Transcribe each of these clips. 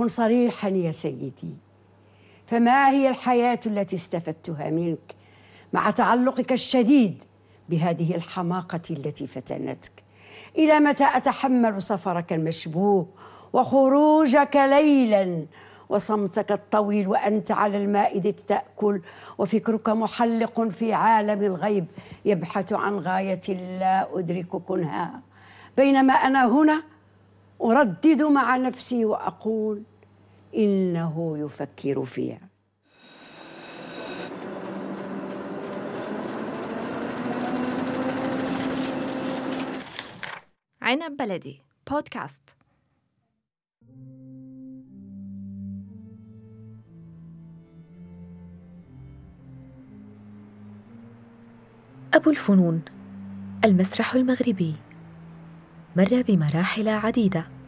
كن صريحا يا سيدي فما هي الحياة التي استفدتها منك مع تعلقك الشديد بهذه الحماقة التي فتنتك؟ إلى متى أتحمل سفرك المشبوه وخروجك ليلا وصمتك الطويل وأنت على المائده تأكل وفكرك محلق في عالم الغيب يبحث عن غاية لا أدرك كنها؟ بينما أنا هنا أردد مع نفسي وأقول إنه يفكر فيها. عنب بلدي بودكاست أبو الفنون المسرح المغربي. مر بمراحل عديدة.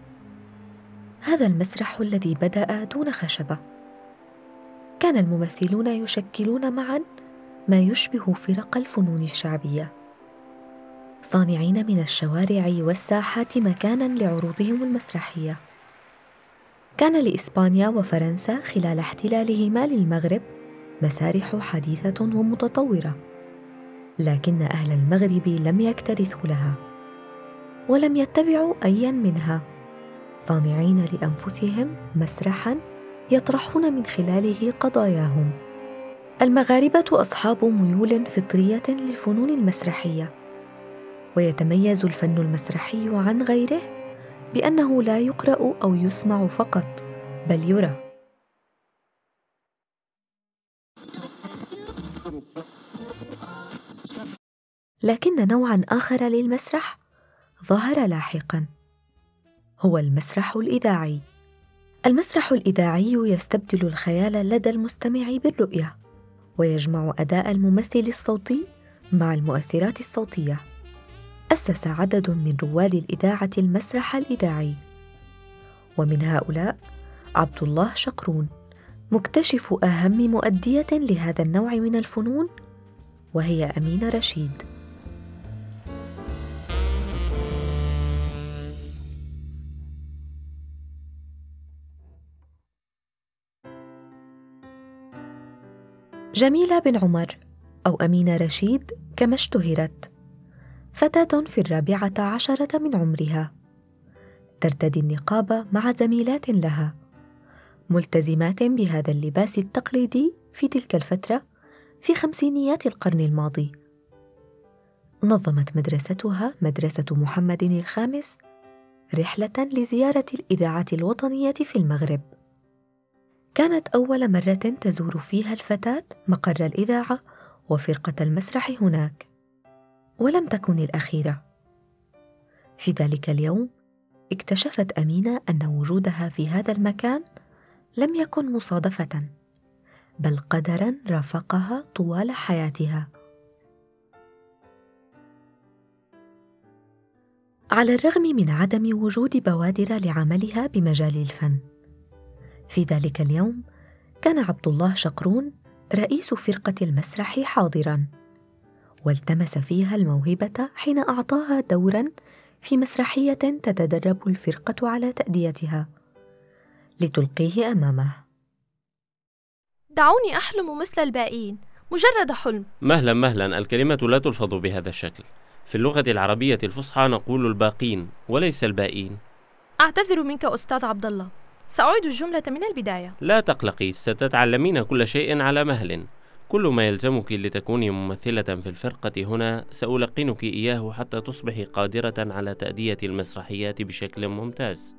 هذا المسرح الذي بدأ دون خشبة. كان الممثلون يشكلون معا ما يشبه فرق الفنون الشعبية. صانعين من الشوارع والساحات مكانا لعروضهم المسرحية. كان لإسبانيا وفرنسا خلال احتلالهما للمغرب مسارح حديثة ومتطورة لكن أهل المغرب لم يكترثوا لها ولم يتبعوا ايا منها. صانعين لأنفسهم مسرحا يطرحون من خلاله قضاياهم. المغاربة أصحاب ميول فطرية للفنون المسرحية. ويتميز الفن المسرحي عن غيره بأنه لا يقرأ أو يسمع فقط بل يرى. لكن نوعا آخر للمسرح ظهر لاحقا. هو المسرح الإذاعي. المسرح الإذاعي يستبدل الخيال لدى المستمع بالرؤية ويجمع أداء الممثل الصوتي مع المؤثرات الصوتية. أسس عدد من رواد الإذاعة المسرح الإذاعي. ومن هؤلاء عبد الله شقرون مكتشف أهم مؤدية لهذا النوع من الفنون وهي أمينة رشيد. جميلة بن عمر أو أمينة رشيد كما اشتهرت. فتاة في الرابعة عشرة من عمرها. ترتدي النقاب مع زميلات لها. ملتزمات بهذا اللباس التقليدي في تلك الفترة في خمسينيات القرن الماضي. نظمت مدرستها مدرسة محمد الخامس رحلة لزيارة الإذاعة الوطنية في المغرب. كانت أول مرة تزور فيها الفتاة مقر الإذاعة وفرقة المسرح هناك. ولم تكن الأخيرة. في ذلك اليوم اكتشفت أمينة أن وجودها في هذا المكان لم يكن مصادفة بل قدرا رافقها طوال حياتها. على الرغم من عدم وجود بوادر لعملها بمجال الفن في ذلك اليوم كان عبد الله شقرون رئيس فرقة المسرح حاضرا والتمس فيها الموهبة حين أعطاها دورا في مسرحية تتدرب الفرقة على تأديتها لتلقيه أمامه. دعوني أحلم مثل الباقين مجرد حلم. مهلا مهلا. الكلمة لا تلفظ بهذا الشكل. في اللغة العربية الفصحى نقول الباقين وليس البائين. أعتذر منك أستاذ عبد الله. سأعيد الجملة من البداية لا تقلقي ستتعلمين كل شيء على مهل كل ما يلزمك لتكوني ممثلة في الفرقة هنا سألقنك إياه حتى تصبحي قادرة على تأدية المسرحيات بشكل ممتاز.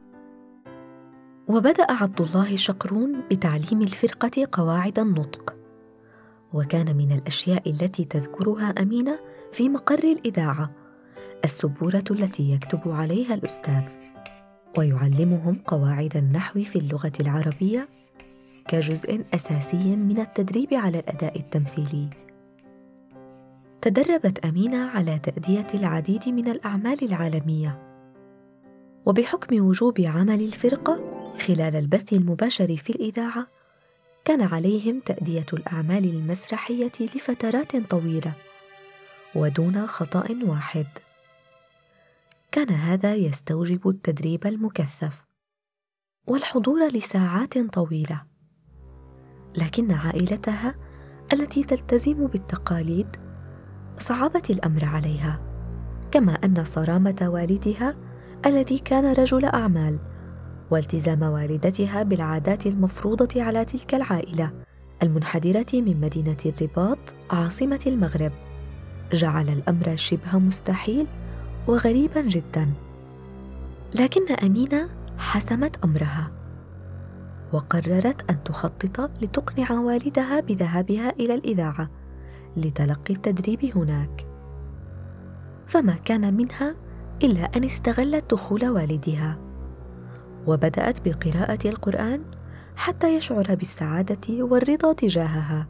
وبدأ عبد الله شقرون بتعليم الفرقة قواعد النطق. وكان من الأشياء التي تذكرها أمينة في مقر الإذاعة السبورة التي يكتب عليها الأستاذ. ويعلمهم قواعد النحو في اللغة العربية كجزء أساسي من التدريب على الأداء التمثيلي. تدربت أمينة على تأدية العديد من الأعمال العالمية. وبحكم وجوب عمل الفرقة خلال البث المباشر في الإذاعة كان عليهم تأدية الأعمال المسرحية لفترات طويلة ودون خطأ واحد. كان هذا يستوجب التدريب المكثف. والحضور لساعات طويلة. لكن عائلتها التي تلتزم بالتقاليد صعبت الأمر عليها. كما أن صرامة والدها الذي كان رجل أعمال والتزام والدتها بالعادات المفروضة على تلك العائلة المنحدرة من مدينة الرباط عاصمة المغرب. جعل الأمر شبه مستحيل وغريبا جدا. لكن أمينة حسمت أمرها وقررت أن تخطط لتقنع والدها بذهابها إلى الإذاعة لتلقي التدريب هناك. فما كان منها إلا أن استغلت دخول والدها وبدأت بقراءة القرآن حتى يشعر بالسعادة والرضا تجاهها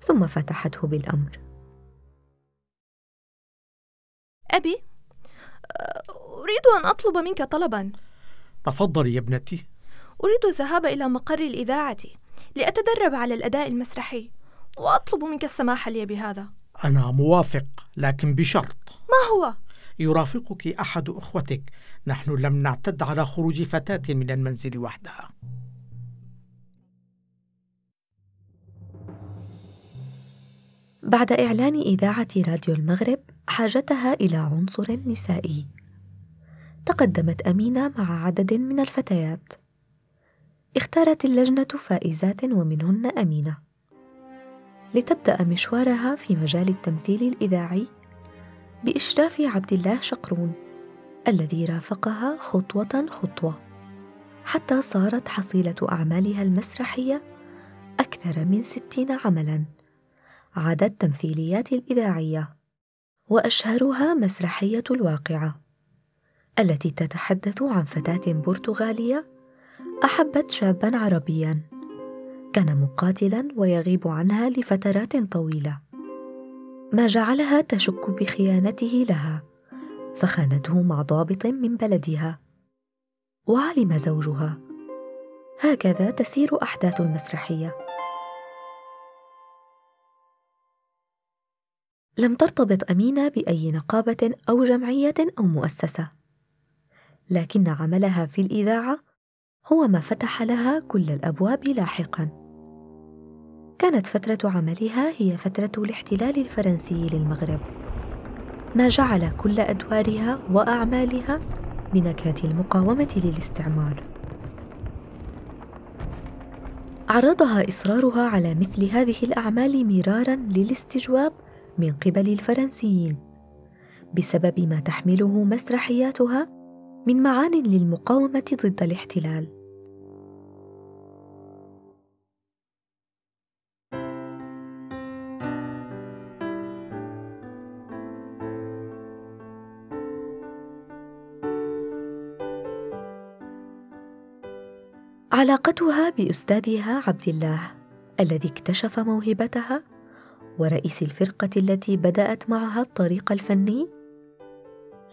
ثم فتحته بالأمر. أبي أريد أن أطلب منك طلبا. تفضلي يا ابنتي. أريد الذهاب إلى مقر الإذاعة لأتدرب على الأداء المسرحي وأطلب منك السماح لي بهذا. أنا موافق لكن بشرط. ما هو؟ يرافقك أحد أخوتك. نحن لم نعتد على خروج فتاة من المنزل وحدها. بعد إعلان إذاعة راديو المغرب حاجتها إلى عنصر نسائي. تقدمت أمينة مع عدد من الفتيات. اختارت اللجنة فائزات ومنهن أمينة. لتبدأ مشوارها في مجال التمثيل الإذاعي بإشراف عبد الله شقرون الذي رافقها خطوة خطوة حتى صارت حصيلة أعمالها المسرحية أكثر من ستين عملاً. عدد تمثيليات الإذاعية. وأشهرها مسرحية الواقعة التي تتحدث عن فتاة برتغالية أحبت شابا عربيا كان مقاتلا ويغيب عنها لفترات طويلة. ما جعلها تشك بخيانته لها فخانته مع ضابط من بلدها. وعلم زوجها. هكذا تسير أحداث المسرحية. لم ترتبط أمينة بأي نقابة أو جمعية أو مؤسسة. لكن عملها في الإذاعة هو ما فتح لها كل الأبواب لاحقا. كانت فترة عملها هي فترة الاحتلال الفرنسي للمغرب. ما جعل كل أدوارها وأعمالها بنكهة المقاومة للاستعمار. عرضها إصرارها على مثل هذه الأعمال مرارا للاستجواب من قبل الفرنسيين. بسبب ما تحمله مسرحياتها من معان للمقاومة ضد الاحتلال. علاقتها بأستاذها عبد الله الذي اكتشف موهبتها ورئيس الفرقة التي بدأت معها الطريق الفني؟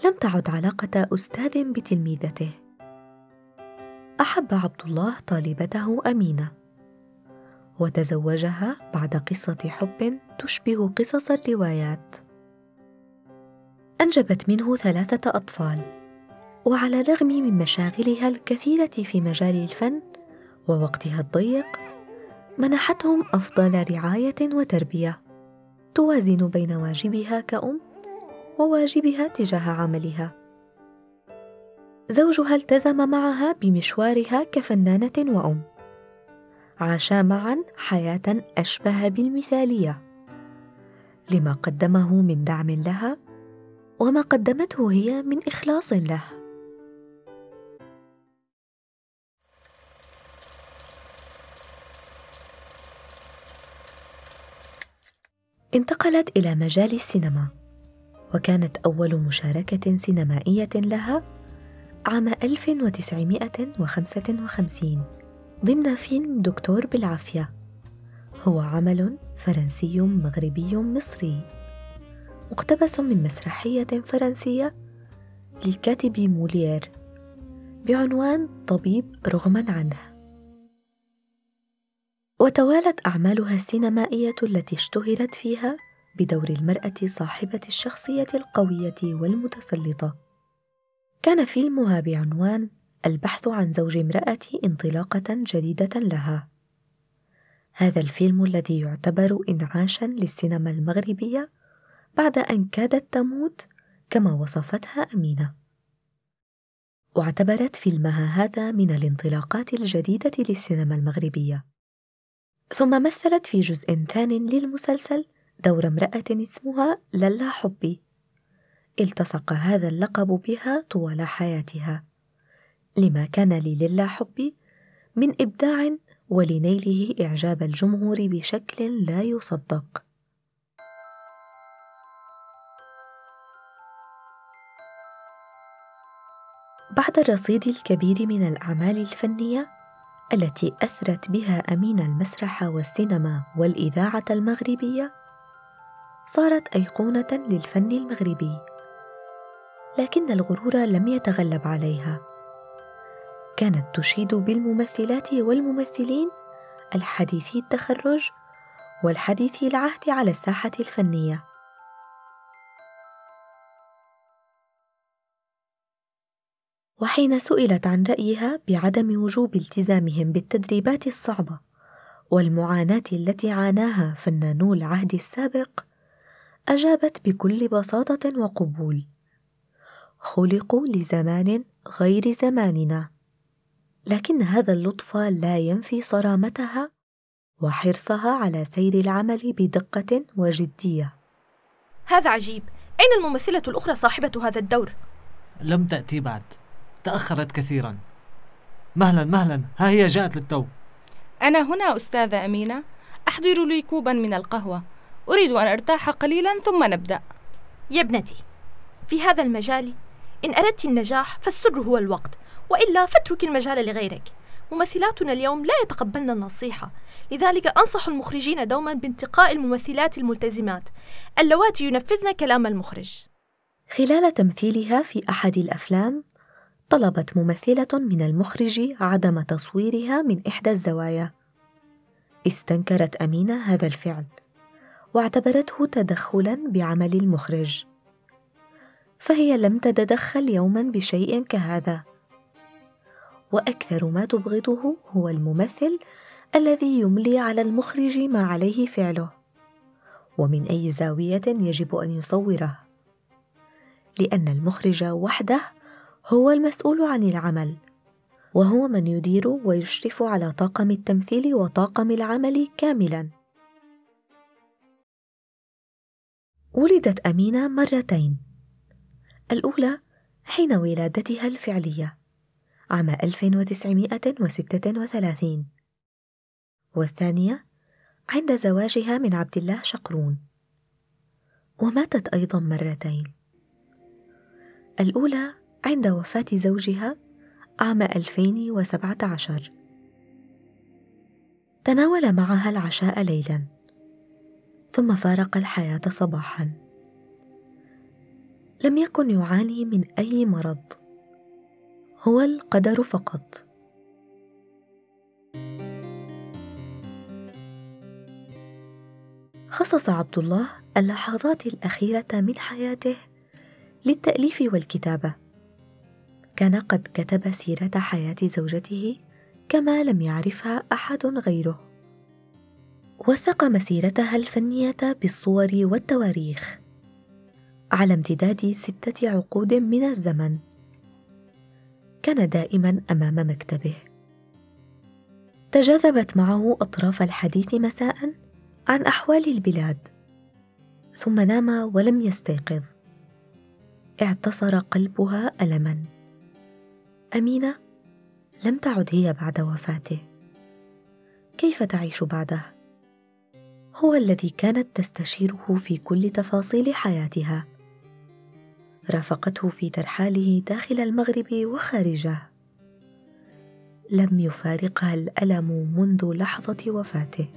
لم تعد علاقة أستاذ بتلميذته. أحب عبد الله طالبته أمينة. وتزوجها بعد قصة حب تشبه قصص الروايات. أنجبت منه ثلاثة أطفال. وعلى الرغم من مشاغلها الكثيرة في مجال الفن ووقتها الضيق منحتهم أفضل رعاية وتربية. توازن بين واجبها كأم وواجبها تجاه عملها. زوجها التزم معها بمشوارها كفنانة وأم. عاشا معا حياة أشبه بالمثالية. لما قدمه من دعم لها وما قدمته هي من إخلاص له. انتقلت إلى مجال السينما وكانت أول مشاركة سينمائية لها عام 1955 ضمن فيلم دكتور بالعافية. هو عمل فرنسي مغربي مصري مقتبس من مسرحية فرنسية للكاتب مولير بعنوان طبيب رغما عنه. وتوالت أعمالها السينمائية التي اشتهرت فيها بدور المرأة صاحبة الشخصية القوية والمتسلطة. كان فيلمها بعنوان البحث عن زوج امرأتي انطلاقة جديدة لها. هذا الفيلم الذي يعتبر انعاشا للسينما المغربية بعد أن كادت تموت كما وصفتها أمينة. واعتبرت فيلمها هذا من الانطلاقات الجديدة للسينما المغربية. ثم مثلت في جزء ثان للمسلسل دور امرأة اسمها للا حبي التصق هذا اللقب بها طوال حياتها لما كان لللا حبي من إبداع ولنيله إعجاب الجمهور بشكل لا يصدق. بعد الرصيد الكبير من الأعمال الفنية التي أثرت بها أمين المسرح والسينما والإذاعة المغربية، صارت أيقونة للفن المغربي، لكن الغرور لم يتغلب عليها. كانت تشيد بالممثلات والممثلين الحديثي التخرج والحديثي العهد على الساحة الفنية. وحين سئلت عن رأيها بعدم وجوب التزامهم بالتدريبات الصعبة والمعاناة التي عاناها فنانو العهد السابق، أجابت بكل بساطة وقبول: خلقوا لزمان غير زماننا. لكن هذا اللطف لا ينفي صرامتها وحرصها على سير العمل بدقة وجدية. هذا عجيب، أين الممثلة الأخرى صاحبة هذا الدور؟ لم تأتي بعد، تأخرت كثيرا. مهلا مهلا، ها هي جاءت للتو. أنا هنا أستاذة أمينة، أحضر لي كوبا من القهوة. أريد أن أرتاح قليلا ثم نبدأ. يا ابنتي، في هذا المجال إن أردت النجاح فالسر هو الوقت وإلا فاترك المجال لغيرك ممثلاتنا اليوم لا يتقبلن النصيحة لذلك أنصح المخرجين دوما بانتقاء الممثلات الملتزمات اللواتي ينفذن كلام المخرج خلال تمثيلها في أحد الأفلام طلبت ممثلة من المخرج عدم تصويرها من إحدى الزوايا. استنكرت أمينة هذا الفعل واعتبرته تدخلا بعمل المخرج. فهي لم تتدخل يوما بشيء كهذا. وأكثر ما تبغضه هو الممثل الذي يملي على المخرج ما عليه فعله ومن أي زاوية يجب أن يصوره. لأن المخرج وحده هو المسؤول عن العمل وهو من يدير ويشرف على طاقم التمثيل وطاقم العمل كاملا. ولدت أمينة مرتين. الأولى حين ولادتها الفعلية عام 1936 والثانية عند زواجها من عبد الله شقرون وماتت أيضا مرتين. الأولى عند وفاة زوجها عام 2017 تناول معها العشاء ليلا ثم فارق الحياة صباحا. لم يكن يعاني من أي مرض هو القدر فقط. خصص عبد الله اللحظات الأخيرة من حياته للتأليف والكتابة. كان قد كتب سيرة حياة زوجته كما لم يعرفها أحد غيره. وثق مسيرتها الفنية بالصور والتواريخ على امتداد ستة عقود من الزمن. كان دائما أمام مكتبه. تجاذبت معه أطراف الحديث مساء عن أحوال البلاد. ثم نام ولم يستيقظ. اعتصر قلبها الما. أمينة لم تعد هي بعد وفاته. كيف تعيش بعده؟ هو الذي كانت تستشيره في كل تفاصيل حياتها. رافقته في ترحاله داخل المغرب وخارجه. لم يفارقها الألم منذ لحظة وفاته.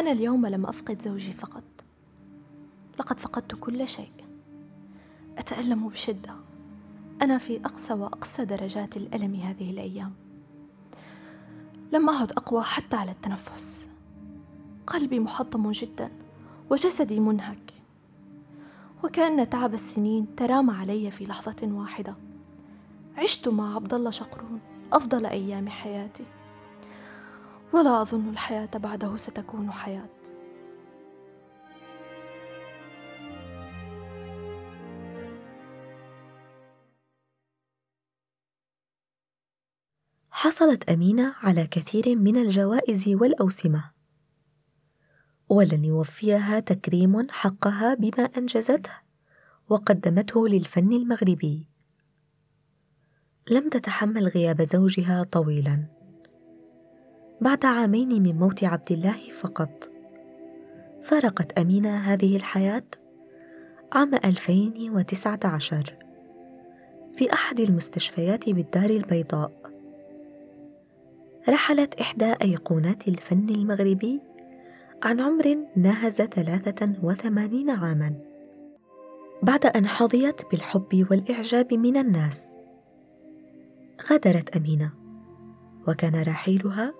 أنا اليوم لم أفقد زوجي فقط. لقد فقدت كل شيء. أتألم بشدة. أنا في أقصى وأقصى درجات الألم هذه الأيام. لم أعد أقوى حتى على التنفس. قلبي محطم جدا وجسدي منهك. وكأن تعب السنين ترام علي في لحظة واحدة. عشت مع عبد الله شقرون أفضل أيام حياتي. ولا أظن الحياة بعده ستكون حياة. حصلت أمينة على كثير من الجوائز والأوسمة. ولن يوفيها تكريم حقها بما أنجزته وقدمته للفن المغربي. لم تتحمل غياب زوجها طويلا. بعد عامين من موت عبد الله فقط. فارقت أمينة هذه الحياة عام 2019 في أحد المستشفيات بالدار البيضاء. رحلت إحدى أيقونات الفن المغربي عن عمر ناهز ثلاثة وثمانين عاما. بعد أن حظيت بالحب والإعجاب من الناس غادرت أمينة وكان رحيلها